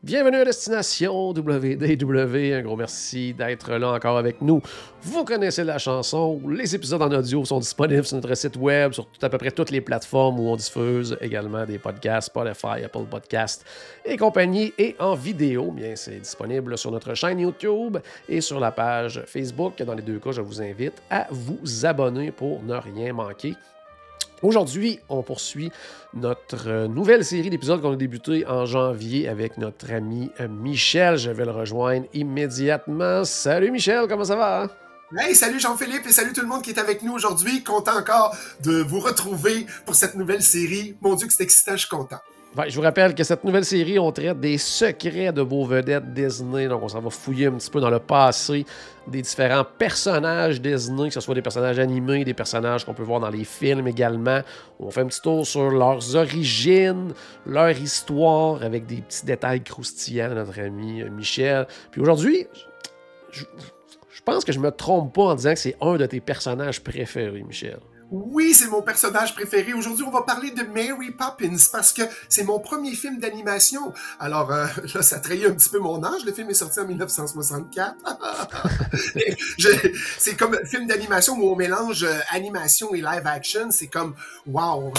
Bienvenue à Destination WDW. Un gros merci d'être là encore avec nous. Vous connaissez la chanson. Les épisodes en audio sont disponibles sur notre site web, sur à peu près toutes les plateformes où on diffuse également des podcasts, Spotify, Apple Podcasts et compagnie. Et en vidéo, bien, c'est disponible sur notre chaîne YouTube et sur la page Facebook. Dans les deux cas, je vous invite à vous abonner pour ne rien manquer. Aujourd'hui, on poursuit notre euh, nouvelle série d'épisodes qu'on a débuté en janvier avec notre ami euh, Michel. Je vais le rejoindre immédiatement. Salut Michel, comment ça va? Hey, salut Jean-Philippe et salut tout le monde qui est avec nous aujourd'hui. Content encore de vous retrouver pour cette nouvelle série. Mon Dieu, que c'est excitant, je suis content. Je vous rappelle que cette nouvelle série, on traite des secrets de vos vedettes Disney. Donc, on s'en va fouiller un petit peu dans le passé des différents personnages Disney, que ce soit des personnages animés, des personnages qu'on peut voir dans les films également. On fait un petit tour sur leurs origines, leur histoire, avec des petits détails croustillants notre ami Michel. Puis aujourd'hui, je, je pense que je me trompe pas en disant que c'est un de tes personnages préférés, Michel. Oui, c'est mon personnage préféré. Aujourd'hui, on va parler de Mary Poppins parce que c'est mon premier film d'animation. Alors euh, là, ça trahit un petit peu mon âge. Le film est sorti en 1964. Je- c'est comme un film d'animation où on mélange euh, animation et live action. C'est comme, wow,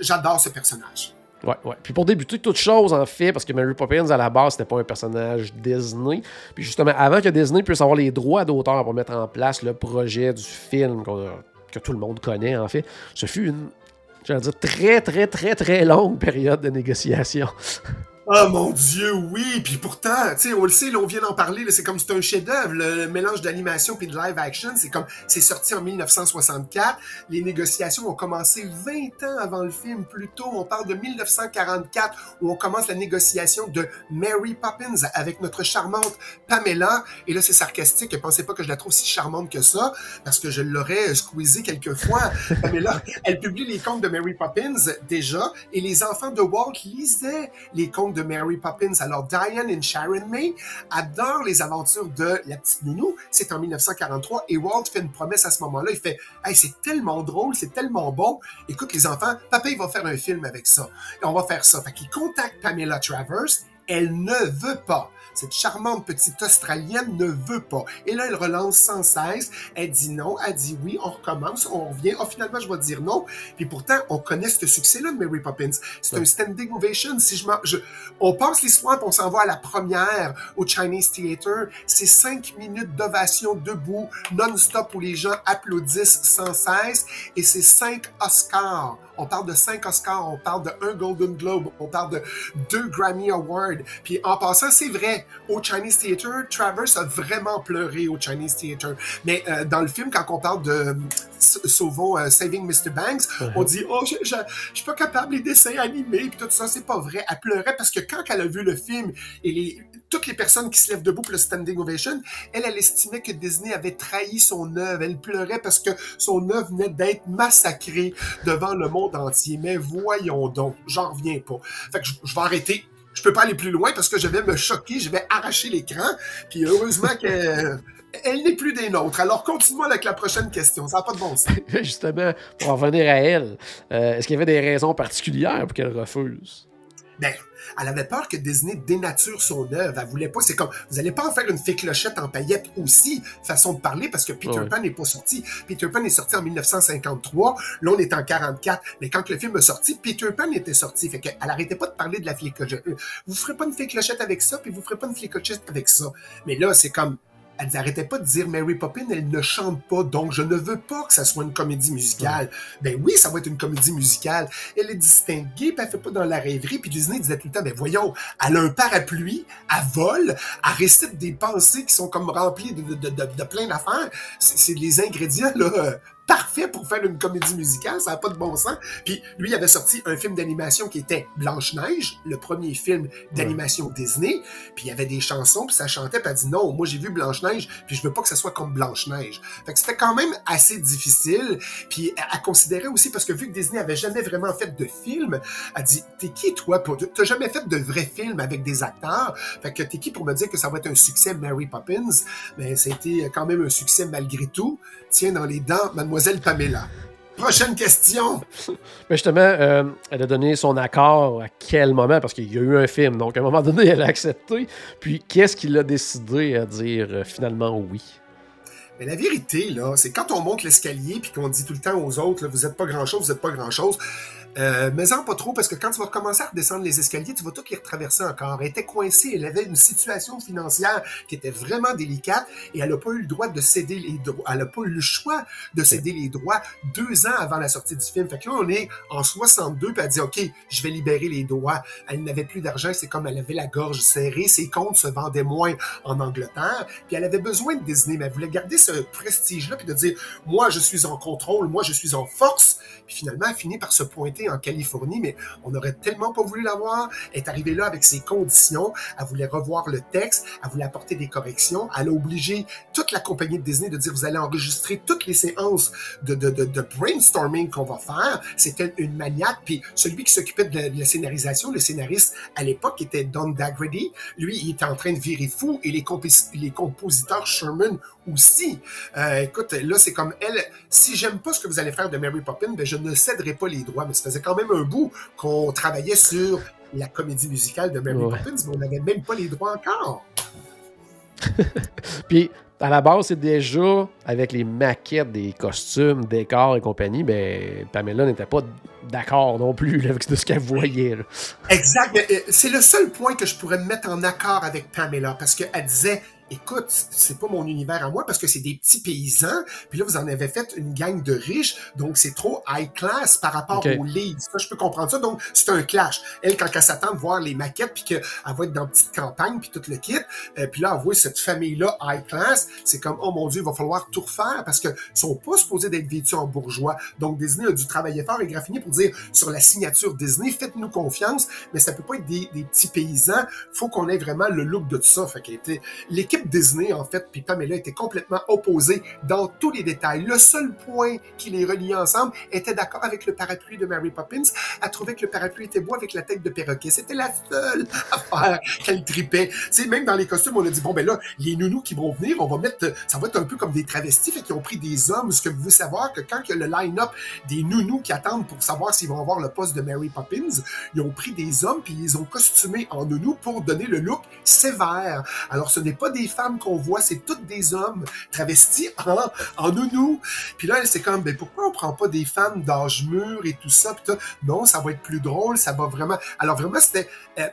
j'adore ce personnage. Ouais, ouais. Puis pour débuter toute chose, en fait, parce que Mary Poppins, à la base, c'était pas un personnage Disney. Puis justement, avant que Disney puisse avoir les droits d'auteur pour mettre en place le projet du film qu'on a- que tout le monde connaît, en fait, ce fut une, dire, très, très, très, très longue période de négociation. Oh mon Dieu, oui! Puis pourtant, tu sais, on le sait, là, on vient d'en parler, c'est comme c'est un chef-d'œuvre, le, mélange d'animation puis de live action. C'est comme, c'est sorti en 1964. Les négociations ont commencé 20 ans avant le film. Plus tôt, on parle de 1944 où on commence la négociation de Mary Poppins avec notre charmante Pamela. Et là, c'est sarcastique. Pensez pas que je la trouve si charmante que ça parce que je l'aurais squeezé quelquefois. Pamela, elle publie les contes de Mary Poppins déjà et les enfants de Walt lisaient les contes Mary Poppins. Alors, Diane et Sharon May adorent les aventures de la petite nounou. C'est en 1943 et Walt fait une promesse à ce moment-là. Il fait Hey, c'est tellement drôle, c'est tellement bon. Écoute, les enfants, papa, il va faire un film avec ça. On va faire ça. Fait qu'il contacte Pamela Travers. Elle ne veut pas. Cette charmante petite Australienne ne veut pas. Et là, elle relance sans cesse. Elle dit non, elle dit oui, on recommence, on revient. Oh, finalement, je vais dire non. Puis pourtant, on connaît ce succès-là de Mary Poppins. C'est Ouais. un standing ovation. Si je, je on passe l'histoire, on s'en va à la première au Chinese Theatre. C'est cinq minutes d'ovation debout, non-stop, où les gens applaudissent sans cesse. Et c'est cinq Oscars. On parle de cinq Oscars, on parle de un Golden Globe, on parle de deux Grammy Awards. Puis en passant, c'est vrai, au Chinese Theatre, Travers a vraiment pleuré au Chinese Theatre. Mais euh, dans le film, quand on parle de euh, Sauvons euh, Saving Mr. Banks, on dit oh je, je, je suis pas capable les dessins animés puis tout ça c'est pas vrai. Elle pleurait parce que quand elle a vu le film et les toutes les personnes qui se lèvent debout pour le standing ovation elle elle estimait que Disney avait trahi son œuvre. Elle pleurait parce que son œuvre venait d'être massacrée devant le monde entier. Mais voyons donc j'en reviens pas. Fait que je, je vais arrêter je peux pas aller plus loin parce que je vais me choquer, je vais arracher l'écran. Puis heureusement qu'elle elle n'est plus des nôtres. Alors continue avec la prochaine question. Ça n'a pas de bon sens. Justement, pour en revenir à elle, euh, est-ce qu'il y avait des raisons particulières pour qu'elle refuse? Ben, elle avait peur que Disney dénature son œuvre. Elle voulait pas. C'est comme, vous allez pas en faire une fée clochette en paillettes aussi, façon de parler, parce que Peter Ouais. Pan n'est pas sorti. Peter Pan est sorti en 1953. Là, on est en 44. Mais quand le film est sorti, Peter Pan était sorti. Fait qu'elle arrêtait pas de parler de la fée clochette. Euh, Vous ferez pas une fée clochette avec ça, puis vous ferez pas une fée clochette avec ça. Mais là, c'est comme, elle n'arrêtait pas de dire Mary Poppins, elle ne chante pas, donc je ne veux pas que ça soit une comédie musicale. Ben oui, ça va être une comédie musicale. Elle est distinguée, puis elle fait pas dans la rêverie. Puis Disney disait tout le temps, ben voyons, elle a un parapluie, elle vole, elle récite des pensées qui sont comme remplies de, de, de, de plein d'affaires. C'est les ingrédients, là, parfait pour faire une comédie musicale, ça n'a pas de bon sens. Puis lui, il avait sorti un film d'animation qui était Blanche-Neige, le premier film d'animation Disney, puis il y avait des chansons, puis ça chantait, puis elle dit non, moi j'ai vu Blanche-Neige, puis je veux pas que ça soit comme Blanche-Neige. Fait que c'était quand même assez difficile, puis à considérer aussi, parce que vu que Disney avait jamais vraiment fait de film, elle dit, t'es qui toi pour... T'as jamais fait de vrais films avec des acteurs, fait que t'es qui pour me dire que ça va être un succès Mary Poppins? Mais ben, ça a été quand même un succès malgré tout. Tiens dans les dents, mademoiselle Pamela. Prochaine question. Mais justement, euh, elle a donné son accord à quel moment? Parce qu'il y a eu un film. Donc, à un moment donné, elle a accepté. Puis, qu'est-ce qui l'a décidé à dire euh, finalement oui? Mais la vérité, là, c'est quand on monte l'escalier puis qu'on dit tout le temps aux autres, vous n'êtes pas grand-chose, vous n'êtes pas grand-chose. Euh, mais en pas trop, parce que quand tu vas commencer à redescendre les escaliers, tu vas tout les retraverser encore. Elle était coincée, elle avait une situation financière qui était vraiment délicate et elle n'a pas eu le droit de céder les droits. Elle n'a pas eu le choix de céder les droits deux ans avant la sortie du film. Fait que là, on est en 62, puis elle dit, OK, je vais libérer les droits. Elle n'avait plus d'argent, c'est comme elle avait la gorge serrée, ses comptes se vendaient moins en Angleterre, puis elle avait besoin de Disney, mais elle voulait garder ce prestige-là, puis de dire, moi, je suis en contrôle, moi, je suis en force. Puis finalement, elle finit par se pointer en Californie, mais on n'aurait tellement pas voulu l'avoir. Elle est arrivée là avec ses conditions. Elle voulait revoir le texte. Elle voulait apporter des corrections. Elle a obligé toute la compagnie de Disney de dire vous allez enregistrer toutes les séances de, brainstorming qu'on va faire. C'était une maniaque. Puis celui qui s'occupait de, la scénarisation, le scénariste à l'époque était Don Daggerty. Lui, il était en train de virer fou et les, les compositeurs Sherman aussi. Euh, écoute, là, c'est comme elle. Si j'aime pas ce que vous allez faire de Mary Poppins, ben, je ne céderai pas les droits. Mais ça faisait quand même un bout qu'on travaillait sur la comédie musicale de Mary Poppins, mais on n'avait même pas les droits encore. Puis, à la base, c'est déjà avec les maquettes des costumes, décors et compagnie, ben, Pamela n'était pas d'accord non plus avec ce qu'elle voyait. Exact. Euh, c'est le seul point que je pourrais me mettre en accord avec Pamela parce qu'elle disait écoute, c'est pas mon univers à moi parce que c'est des petits paysans. Puis là, vous en avez fait une gang de riches, donc c'est trop high class par rapport aux leads. Ça, je peux comprendre ça. Donc, c'est un clash. Elle, quand elle s'attend de voir les maquettes, puis qu'elle va être dans une petite campagne, puis tout le kit, euh, puis là, elle voit cette famille-là high class, c'est comme, oh mon Dieu, il va falloir tout refaire parce que sont pas supposés d'être vêtus en bourgeois. Donc, Disney a dû travailler fort et Graffini pour dire, sur la signature Disney, faites-nous confiance, mais ça peut pas être des, des petits paysans. Faut qu'on ait vraiment le look de tout ça. Fait qu'elle l'équipe Disney, en fait, puis Pamela était complètement opposée dans tous les détails. Le seul point qui les reliait ensemble était d'accord avec le parapluie de Mary Poppins. Elle trouvait que le parapluie était beau avec la tête de perroquet. C'était la seule affaire qu'elle tripait. Tu même dans les costumes, on a dit, bon, ben là, les nounous qui vont venir, on va mettre, ça va être un peu comme des travestis, fait qu'ils ont pris des hommes. Ce que vous voulez savoir, que quand il y a le line-up des nounous qui attendent pour savoir s'ils vont avoir le poste de Mary Poppins, ils ont pris des hommes puis ils ont costumé en nounous pour donner le look sévère. Alors, ce n'est pas des femmes qu'on voit, c'est toutes des hommes travestis en, en nounou. Puis là, c'est comme, ben pourquoi on prend pas des femmes d'âge mûr et tout ça? Puis non, ça va être plus drôle, ça va vraiment... Alors vraiment, c'était... Euh,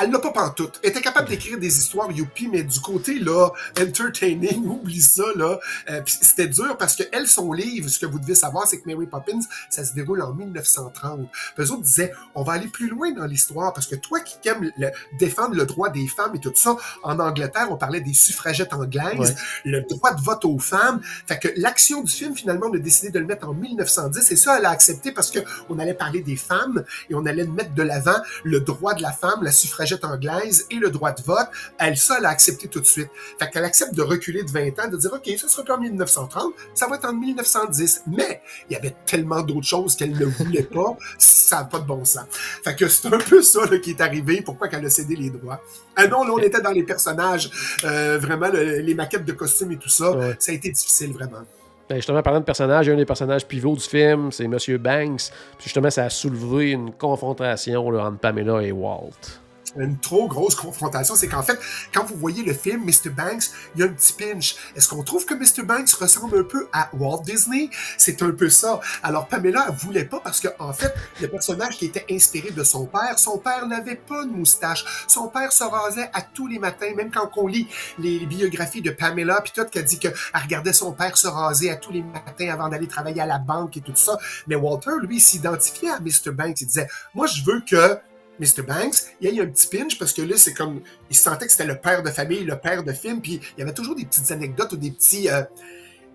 elle n'a pas pantoute. Elle était capable d'écrire des histoires youpi, mais du côté, là, entertaining, oublie ça, là. Euh, c'était dur parce que elle, son livre, ce que vous devez savoir, c'est que Mary Poppins, ça se déroule en 1930. Puis eux autres disaient, on va aller plus loin dans l'histoire parce que toi qui aimes le, défendre le droit des femmes et tout ça, en Angleterre, on parlait des suffragettes anglaises, le droit de vote aux femmes. Fait que l'action du film, finalement, on a décidé de le mettre en 1910 et ça, elle a accepté parce que on allait parler des femmes et on allait mettre de l'avant le droit de la femme, la suffragette anglaise et le droit de vote, elle seule a accepté tout de suite. Fait qu'elle accepte de reculer de 20 ans, de dire, OK, ça sera pas en 1930, ça va être en 1910. Mais il y avait tellement d'autres choses qu'elle ne voulait pas, ça n'a pas de bon sens. Fait que c'est un peu ça qui est arrivé, pourquoi qu'elle a cédé les droits. Ah non, là, on était dans les personnages, euh, vraiment, les maquettes de costumes et tout ça. Ça a été difficile, vraiment. Ben justement, parlant de personnages, un des personnages pivots du film, c'est Monsieur Banks. Puis justement, ça a soulevé une confrontation entre Pamela et Walt une trop grosse confrontation, c'est qu'en fait, quand vous voyez le film Mr. Banks, il y a un petit pinch. Est-ce qu'on trouve que Mr. Banks ressemble un peu à Walt Disney? C'est un peu ça. Alors Pamela, elle voulait pas parce que, en fait, le personnage qui était inspiré de son père, son père n'avait pas de moustache. Son père se rasait à tous les matins, même quand on lit les biographies de Pamela, puis tout, a dit qu'elle regardait son père se raser à tous les matins avant d'aller travailler à la banque et tout ça. Mais Walter, lui, s'identifiait à Mr. Banks. Il disait, moi, je veux que Mr. Banks, il y a un petit pinch parce que là, c'est comme. Il sentait que c'était le père de famille, le père de film, puis il y avait toujours des petites anecdotes ou des petits. Euh,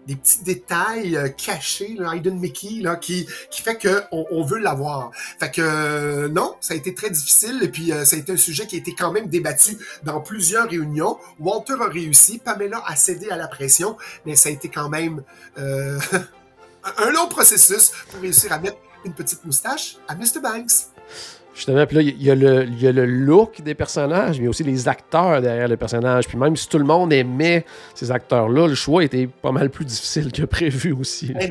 des petits détails euh, cachés, là, Hayden Mickey, là, qui, qui fait qu'on on veut l'avoir. Fait que euh, non, ça a été très difficile et puis euh, ça a été un sujet qui a été quand même débattu dans plusieurs réunions. Walter a réussi, Pamela a cédé à la pression, mais ça a été quand même un long processus pour réussir à mettre une petite moustache à Mr. Banks. Justement, puis là, il y, a le, y a le look des personnages, mais aussi les acteurs derrière les personnages. Puis même si tout le monde aimait ces acteurs-là, le choix était pas mal plus difficile que prévu aussi. Mais,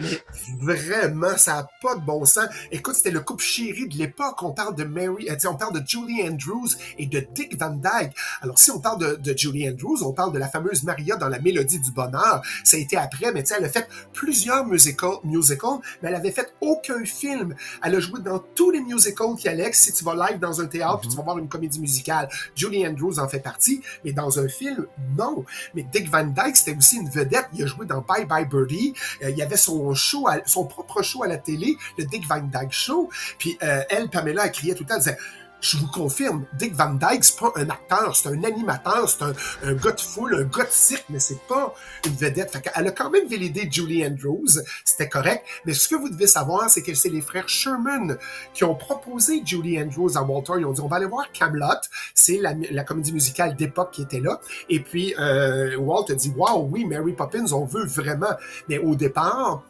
vraiment, ça n'a pas de bon sens. Écoute, c'était le couple chéri de l'époque. On parle de Mary, euh, on parle de Julie Andrews et de Dick Van Dyke. Alors, si on parle de, Julie Andrews, on parle de la fameuse Maria dans La Mélodie du Bonheur. Ça a été après, mais elle a fait plusieurs musicals, musicals, mais elle avait fait aucun film. Elle a joué dans tous les musicals qui allaient tu vas live dans un théâtre, puis tu mhm. vas voir une comédie musicale. Julie Andrews en fait partie, mais dans un film, non. Mais Dick Van Dyke, c'était aussi une vedette. Il a joué dans Bye Bye Birdie. Euh, il y avait son show, son propre show à la télé, le Dick Van Dyke Show. Puis euh, elle, Pamela, elle criait tout le temps, elle disait je vous confirme, Dick Van Dyke, c'est pas un acteur, c'est un animateur, c'est un, un, gars de foule, un gars de cirque, mais c'est pas une vedette. Fait Elle a quand même validé Julie Andrews, c'était correct. Mais ce que vous devez savoir, c'est que c'est les frères Sherman qui ont proposé Julie Andrews à Walter. Ils ont dit, on va aller voir Camelot, c'est la, la, comédie musicale d'époque qui était là. Et puis, euh, Walt a dit, wow, oui, Mary Poppins, on veut vraiment. Mais au départ,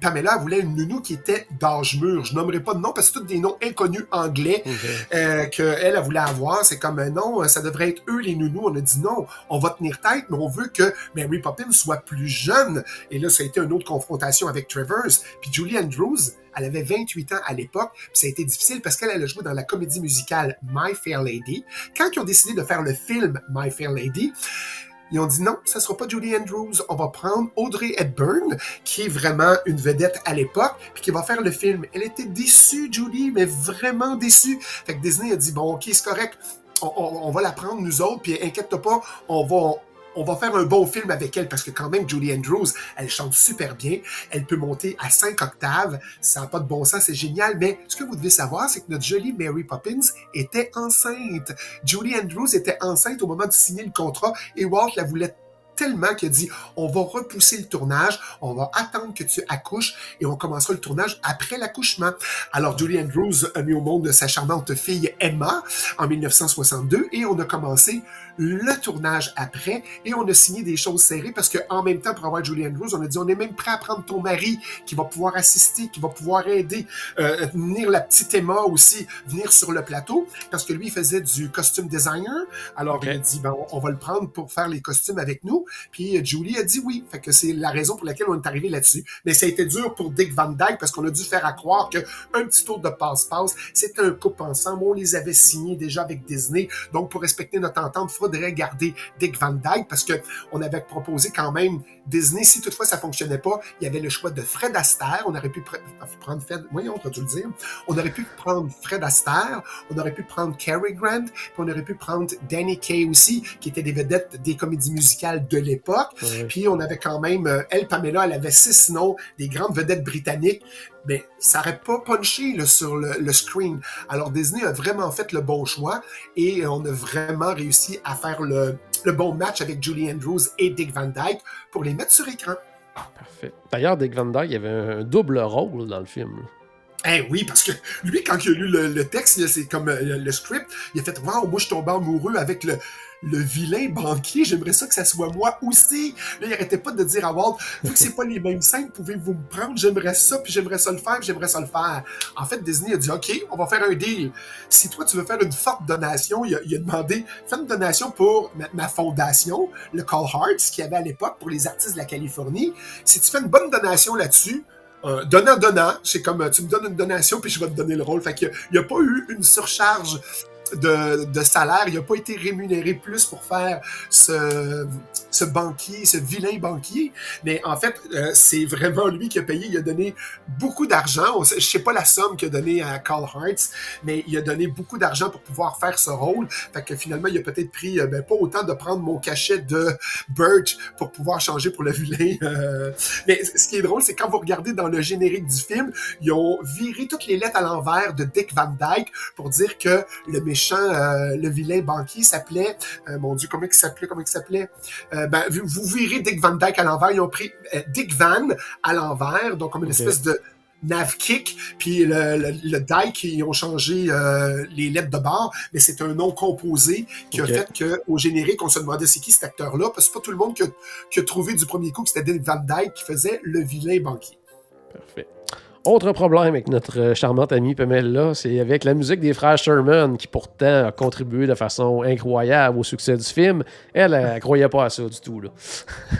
Pamela voulait une nounou qui était d'âge mûr. Je nommerai pas de nom parce que c'est tous des noms inconnus anglais euh, qu'elle elle voulait avoir. C'est comme un nom, ça devrait être eux les nounous. On a dit non, on va tenir tête, mais on veut que Mary Poppins soit plus jeune. Et là, ça a été une autre confrontation avec Travers. Puis Julie Andrews, elle avait 28 ans à l'époque, puis ça a été difficile parce qu'elle a joué dans la comédie musicale My Fair Lady. Quand ils ont décidé de faire le film My Fair Lady, ils ont dit non, ça sera pas Julie Andrews, on va prendre Audrey Hepburn, qui est vraiment une vedette à l'époque, puis qui va faire le film. Elle était déçue, Julie, mais vraiment déçue. Fait que Disney a dit bon, ok, c'est correct, on, on, va la prendre nous autres, puis inquiète-toi pas, on va on va faire un bon film avec elle parce que quand même Julie Andrews, elle chante super bien, elle peut monter à 5 octaves, ça n'a pas de bon sens, c'est génial, mais ce que vous devez savoir, c'est que notre jolie Mary Poppins était enceinte. Julie Andrews était enceinte au moment de signer le contrat et Walt la voulait tellement qu'il a dit on va repousser le tournage, on va attendre que tu accouches et on commencera le tournage après l'accouchement. Alors Julie Andrews a mis au monde sa charmante fille Emma en 1962 et on a commencé le tournage après et on a signé des choses serrées parce que en même temps pour avoir Julie Andrews, on a dit on est même prêt à prendre ton mari qui va pouvoir assister, qui va pouvoir aider, euh, venir la petite Emma aussi venir sur le plateau parce que lui il faisait du costume designer. Alors il a dit ben on va le prendre pour faire les costumes avec nous. Puis euh, Julie a dit oui. Fait que c'est la raison pour laquelle on est arrivé là-dessus. Mais ça a été dur pour Dick Van Dyke parce qu'on a dû faire à croire qu'un petit tour de passe-passe, c'était un couple ensemble. On les avait signés déjà avec Disney. Donc, pour respecter notre entente, faudrait garder Dick Van Dyke parce que on avait proposé quand même Disney. Si toutefois ça fonctionnait pas, il y avait le choix de Fred Astaire. On aurait pu prendre Fred, voyons, le dire. On aurait pu prendre Fred Astaire. On aurait pu prendre Cary Grant. Puis on aurait pu prendre Danny Kaye aussi, qui était des vedettes des comédies musicales de l'époque. Puis on avait quand même, euh, elle, Pamela, elle avait six noms, des grandes vedettes britanniques. Mais ça n'aurait pas punché sur le, screen. Alors Disney a vraiment fait le bon choix et on a vraiment réussi à faire le, bon match avec Julie Andrews et Dick Van Dyke pour les mettre sur écran. Parfait. D'ailleurs, Dick Van Dyke, avait un double rôle dans le film. Eh oui, parce que lui, quand il a lu le, texte, c'est comme euh, le, script, il a fait Waouh, moi je tombe amoureux avec le, vilain banquier, j'aimerais ça que ça soit moi aussi. Là, il arrêtait pas de dire à Walt, vu que c'est pas les mêmes scènes, pouvez-vous me prendre, j'aimerais ça, puis j'aimerais ça le faire, puis j'aimerais ça le faire. En fait, Disney a dit, OK, on va faire un deal. Si toi, tu veux faire une forte donation, il a, demandé, fais une donation pour ma, fondation, le Call Hearts, qu'il y avait à l'époque pour les artistes de la Californie. Si tu fais une bonne donation là-dessus, euh, donnant, donnant, c'est comme tu me donnes une donation puis je vais te donner le rôle. Fait qu'il n'y a, pas eu une surcharge de, salaire. Il n'a pas été rémunéré plus pour faire ce, banquier, ce vilain banquier. Mais en fait, euh, c'est vraiment lui qui a payé. Il a donné beaucoup d'argent. Je sais pas la somme qu'il a donné à Carl Hearts, mais il a donné beaucoup d'argent pour pouvoir faire ce rôle. Fait finalement, il a peut-être pris euh, ben, pas autant de prendre mon cachet de Birch pour pouvoir changer pour le vilain. Euh. Mais ce qui est drôle, c'est quand vous regardez dans le générique du film, ils ont viré toutes les lettres à l'envers de Dick Van Dyke pour dire que le méchant, euh, le vilain banquier s'appelait, euh, mon Dieu, comment il s'appelait, comment il s'appelait? Euh, ben, vous, vous verrez Dick Van Dyke à l'envers. Ils ont pris Dick Van à l'envers, donc comme une espèce de nav kick, puis le, le, le Dyke, ils ont changé euh, les lettres de bord, mais c'est un nom composé qui Ok. a fait qu'au générique, on se demandait c'est qui cet acteur-là, parce que c'est pas tout le monde qui a, qui a trouvé du premier coup que c'était Dick Van Dyke qui faisait le vilain banquier. Parfait. Autre problème avec notre euh, charmante amie Pamela, c'est avec la musique des frères Sherman, qui pourtant a contribué de façon incroyable au succès du film. Elle, elle, croyait pas à ça du tout. Là.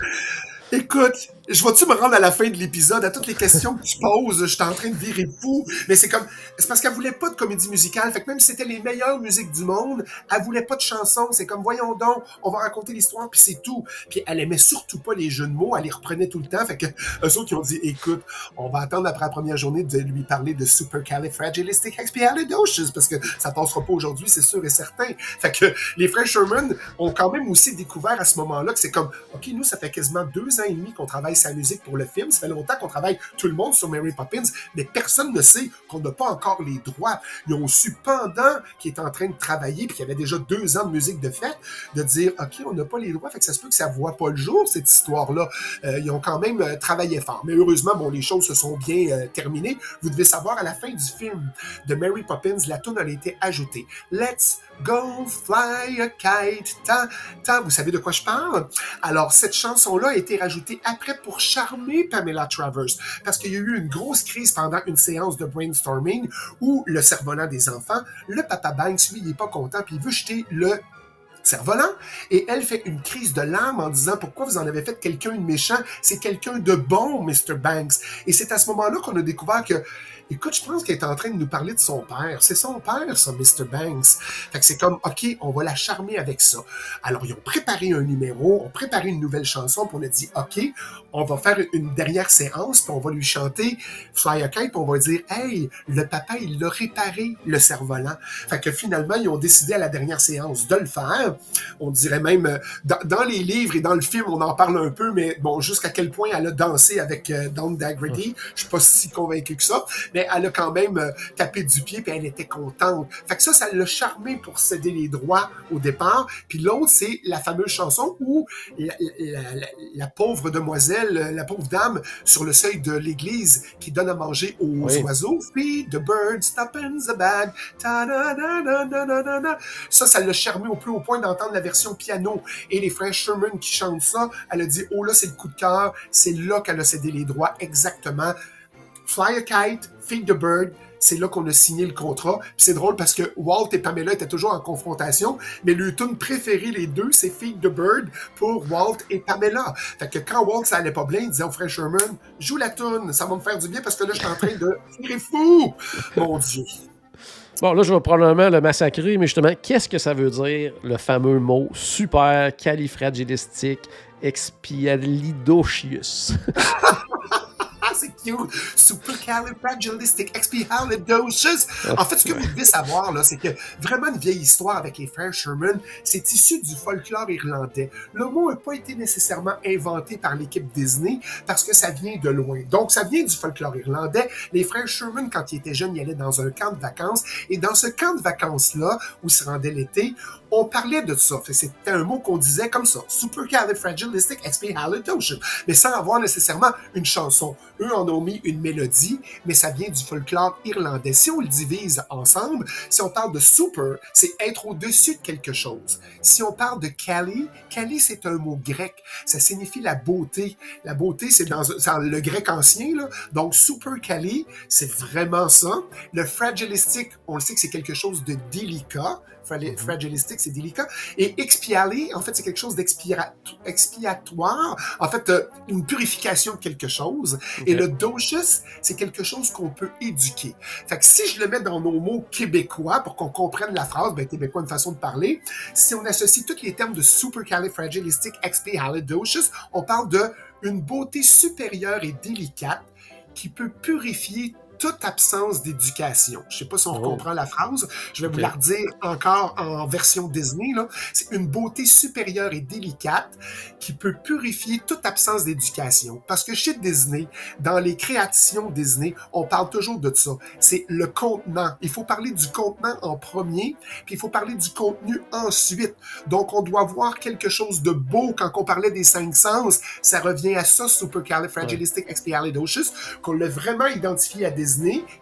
Écoute, je vais-tu me rendre à la fin de l'épisode, à toutes les questions que tu poses, je suis en train de virer fou, mais c'est comme, c'est parce qu'elle voulait pas de comédie musicale, fait que même si c'était les meilleures musiques du monde, elle voulait pas de chansons, c'est comme, voyons donc, on va raconter l'histoire, puis c'est tout. Puis elle aimait surtout pas les jeux de mots, elle les reprenait tout le temps, fait que eux autres qui ont dit, écoute, on va attendre après la première journée de lui parler de supercalifragilisticexpialidocious, parce que ça passera pas aujourd'hui, c'est sûr et certain. Fait que les frères Sherman ont quand même aussi découvert à ce moment-là que c'est comme, OK, nous, ça fait quasiment deux ans et demi qu'on travaille sa musique pour le film. Ça fait longtemps qu'on travaille tout le monde sur Mary Poppins, mais personne ne sait qu'on n'a pas encore les droits. Ils ont su pendant qu'il est en train de travailler, puis qu'il y avait déjà deux ans de musique de fête, de dire, OK, on n'a pas les droits, fait que ça se peut que ça voit pas le jour, cette histoire-là. Euh, ils ont quand même euh, travaillé fort. Mais heureusement, bon, les choses se sont bien euh, terminées. Vous devez savoir, à la fin du film de Mary Poppins, la tune a été ajoutée. Let's go fly a kite. Ta, ta. Vous savez de quoi je parle? Alors, cette chanson-là a été rajoutée après pour charmer Pamela Travers. Parce qu'il y a eu une grosse crise pendant une séance de brainstorming où le cerf-volant des enfants, le papa Banks, lui, il est pas content puis il veut jeter le cerf-volant. Et elle fait une crise de larmes en disant pourquoi vous en avez fait quelqu'un de méchant? C'est quelqu'un de bon, Mr. Banks. Et c'est à ce moment-là qu'on a découvert que Écoute, je pense qu'elle est en train de nous parler de son père. C'est son père, ça, Mr. Banks. Fait que c'est comme, OK, on va la charmer avec ça. Alors, ils ont préparé un numéro, ont préparé une nouvelle chanson, puis on a dit, OK, on va faire une dernière séance, puis on va lui chanter Fly a Kite, puis on va dire, hey, le papa, il l'a réparé, le cerf-volant. Fait que finalement, ils ont décidé à la dernière séance de le faire. On dirait même, euh, dans, les livres et dans le film, on en parle un peu, mais bon, jusqu'à quel point elle a dansé avec euh, Don Daggerty, je suis pas si convaincu que ça, elle a quand même euh, tapé du pied, puis elle était contente. Fait que ça, ça l'a charmé pour céder les droits au départ. Puis l'autre, c'est la fameuse chanson où la, la- la- la pauvre demoiselle, euh, la pauvre dame sur le seuil de l'église qui donne à manger aux Oui. oiseaux, feed the bird, stop in the bag, ta da da da. Ça, ça l'a charmé au plus haut point d'entendre la version piano. Et les frères Sherman qui chantent ça, elle a dit, oh là, c'est le coup de cœur, c'est là qu'elle a cédé les droits exactement. Fly a kite, feed the bird, c'est là qu'on a signé le contrat. Puis C'est drôle parce que Walt et Pamela étaient toujours en confrontation, mais le tune préféré, les deux, c'est Feed the Bird pour Walt et Pamela. Fait que quand Walt, ça allait pas bien, il disait au frère Sherman, joue la tune, ça va me faire du bien parce que là, je suis en train de tirer fou. Mon Dieu. Bon, là, je vais probablement le massacrer, mais justement, qu'est-ce que ça veut dire, le fameux mot super califragilistique expialidocious? Ah, c'est cute! Supercalifragilisticexpialidocious. En fait, ce que vous devez savoir, là, c'est que vraiment une vieille histoire avec les frères Sherman, c'est issu du folklore irlandais. Le mot n'a pas été nécessairement inventé par l'équipe Disney parce que ça vient de loin. Donc, ça vient du folklore irlandais. Les frères Sherman, quand ils étaient jeunes, ils allaient dans un camp de vacances. Et dans ce camp de vacances-là, où ils se rendaient l'été, on parlait de ça. C'était un mot qu'on disait comme ça. Supercalifragilisticexpialidocious. Mais sans avoir nécessairement une chanson. Eux en ont mis une mélodie, mais ça vient du folklore irlandais. Si on le divise ensemble, si on parle de super, c'est être au-dessus de quelque chose. Si on parle de Kali, Kali c'est un mot grec. Ça signifie la beauté. La beauté, c'est dans, c'est dans le grec ancien, là. Donc, super Kali, c'est vraiment ça. Le fragilistic, on le sait que c'est quelque chose de délicat. Frali- Fragilistic, c'est délicat. Et expialer, en fait, c'est quelque chose d'expiatoire. En fait, euh, une purification de quelque chose. Et le docious, c'est quelque chose qu'on peut éduquer. Fait que si je le mets dans nos mots québécois pour qu'on comprenne la phrase, ben québécois une façon de parler, si on associe tous les termes de supercalifragilisticexpialidocious, on parle de une beauté supérieure et délicate qui peut purifier toute absence d'éducation. Je sais pas si on Oh. comprend la phrase. Je vais vous la redire encore en version Disney. C'est une beauté supérieure et délicate qui peut purifier toute absence d'éducation. Parce que chez Disney, dans les créations Disney, on parle toujours de ça. C'est le contenant. Il faut parler du contenant en premier, puis il faut parler du contenu ensuite. Donc, on doit voir quelque chose de beau. Quand on parlait des cinq sens, ça revient à ça, supercalifragilisticexpialidocious, qu'on l'a vraiment identifié à Disney,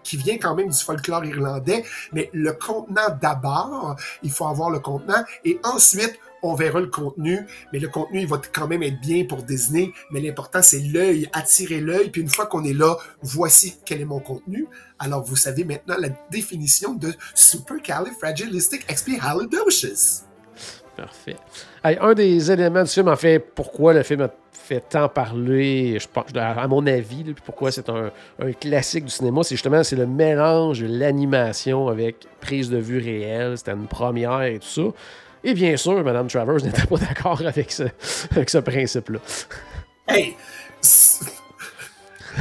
qui vient quand même du folklore irlandais. Mais le contenant d'abord, il faut avoir le contenant, et ensuite, on verra le contenu, mais le contenu, il va quand même être bien pour Disney, mais l'important, c'est l'œil, attirer l'œil, puis une fois qu'on est là, voici quel est mon contenu. Alors, vous savez maintenant la définition de supercalifragilisticexpialidocious. Parfait. Un des éléments du film, en fait, pourquoi le film a fait tant parler, je pense, à mon avis, pourquoi c'est un, classique du cinéma, c'est justement c'est le mélange de l'animation avec prise de vue réelle. C'était une première et tout ça. Et bien sûr, Mme Travers n'était pas d'accord avec ce, avec ce principe-là. Hey!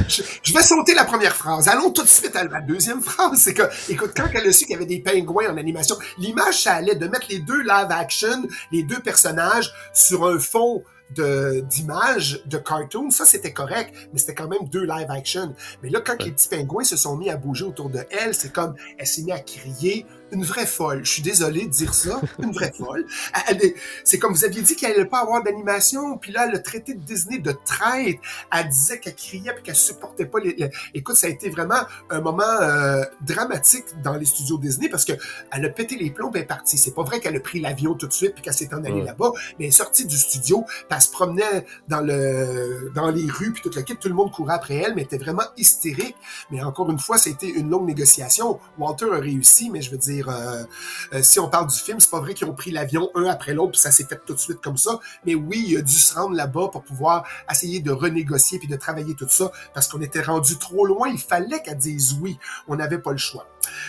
Je vais sauter la première phrase. Allons tout de suite à la deuxième phrase. C'est que, écoute, quand elle a su qu'il y avait des pingouins en animation, l'image, ça allait de mettre les deux live action, les deux personnages, sur un fond de d'images de cartoon, ça c'était correct, mais c'était quand même deux live action. Mais là, quand les petits pingouins se sont mis à bouger autour de elle, c'est comme elle s'est mise à crier, une vraie folle. Je suis désolé de dire ça, une vraie folle. Elle- elle est- c'est comme vous aviez dit qu'elle allait pas avoir d'animation, puis là, le traité de Disney de traite, elle disait qu'elle criait puis qu'elle supportait pas les, les- Écoute, ça a été vraiment un moment euh, dramatique dans les studios Disney parce que elle a pété les plombs, elle est partie. C'est pas vrai qu'elle a pris l'avion tout de suite puis qu'elle s'est en allée là-bas, mais elle est sortie du studio, puis elle se promenait dans le dans les rues puis toute la kit, tout le monde courait après elle, mais elle était vraiment hystérique. Mais encore une fois, été une longue négociation. Walter a réussi, mais je veux dire, euh, euh, si on parle du film, c'est pas vrai qu'ils ont pris l'avion un après l'autre, puis ça s'est fait tout de suite comme ça. Mais oui, il a dû se rendre là-bas pour pouvoir essayer de renégocier puis de travailler tout ça, parce qu'on était rendu trop loin. Il fallait qu'elle dise oui. On n'avait pas le choix.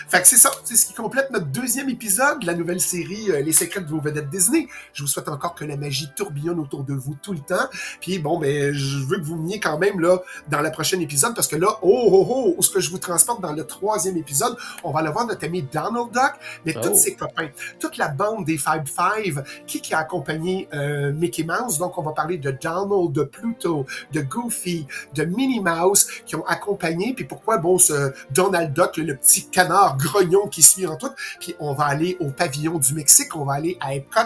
Fait que c'est ça, c'est ce qui complète notre deuxième épisode de la nouvelle série euh, Les secrets de vos vedettes Disney. Je vous souhaite encore que la magie tourbillonne autour de vous tout le temps. Puis bon, ben, je veux que vous veniez quand même là dans le prochain épisode parce que là, oh oh oh, où est-ce que je vous transporte dans le troisième épisode, on va aller voir notre ami Donald mais Oh. tous ses copains, toute la bande des Five Five, qui qui a accompagné euh, Mickey Mouse. Donc on va parler de Donald, de Pluto, de Goofy, de Minnie Mouse qui ont accompagné. Puis pourquoi bon ce Donald Duck, le, le petit canard grognon qui suit en tout. Puis on va aller au pavillon du Mexique, on va aller à Epcot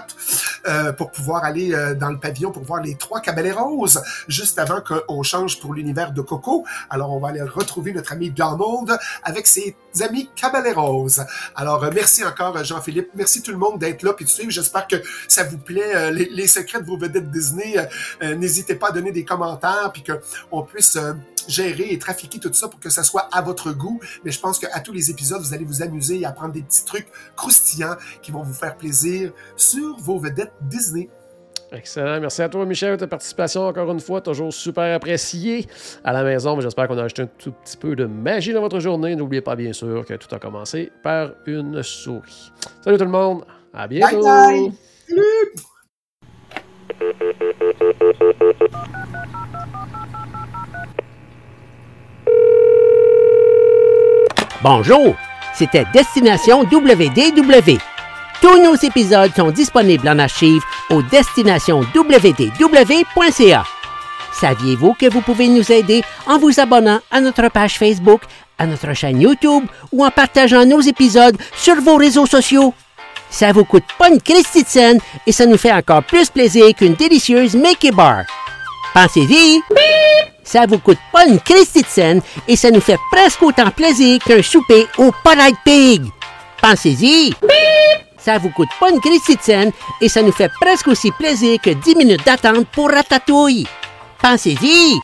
euh, pour pouvoir aller euh, dans le pavillon pour voir les trois Caballeros juste avant qu'on change pour l'univers de Coco. Alors on va aller retrouver notre ami Donald avec ses amis Caballeros. Alors merci encore euh, Jean-Philippe, merci tout le monde d'être là puis de suivre. J'espère que ça vous plaît euh, les, secrets de vos vedettes Disney. Euh, euh, N'hésitez pas à donner des commentaires puis que on puisse euh, gérer et trafiquer tout ça pour que ça soit à votre goût. Mais je pense qu'à tous les épisodes, vous allez vous amuser et apprendre des petits trucs croustillants qui vont vous faire plaisir sur vos vedettes Disney. Excellent. Merci à toi, Michel, de ta participation encore une fois. Toujours super apprécié à la maison. mais J'espère qu'on a ajouté un tout petit peu de magie dans votre journée. N'oubliez pas, bien sûr, que tout a commencé par une souris. Salut tout le monde. À bientôt. bye. Salut! Bonjour, c'était Destination WDW. Tous nos épisodes sont disponibles en archive au destinationnwdw.ca. Saviez-vous que vous pouvez nous aider en vous abonnant à notre page Facebook, à notre chaîne YouTube ou en partageant nos épisodes sur vos réseaux sociaux? Ça vous coûte pas une Christie de scène et ça nous fait encore plus plaisir qu'une délicieuse Mickey Bar. Pensez-y! Ça vous coûte pas une Christie de scène et ça nous fait presque autant plaisir qu'un souper au Polite Pig. Pensez-y! Ça vous coûte pas une scène et ça nous fait presque aussi plaisir que 10 minutes d'attente pour Ratatouille. Pensez-y!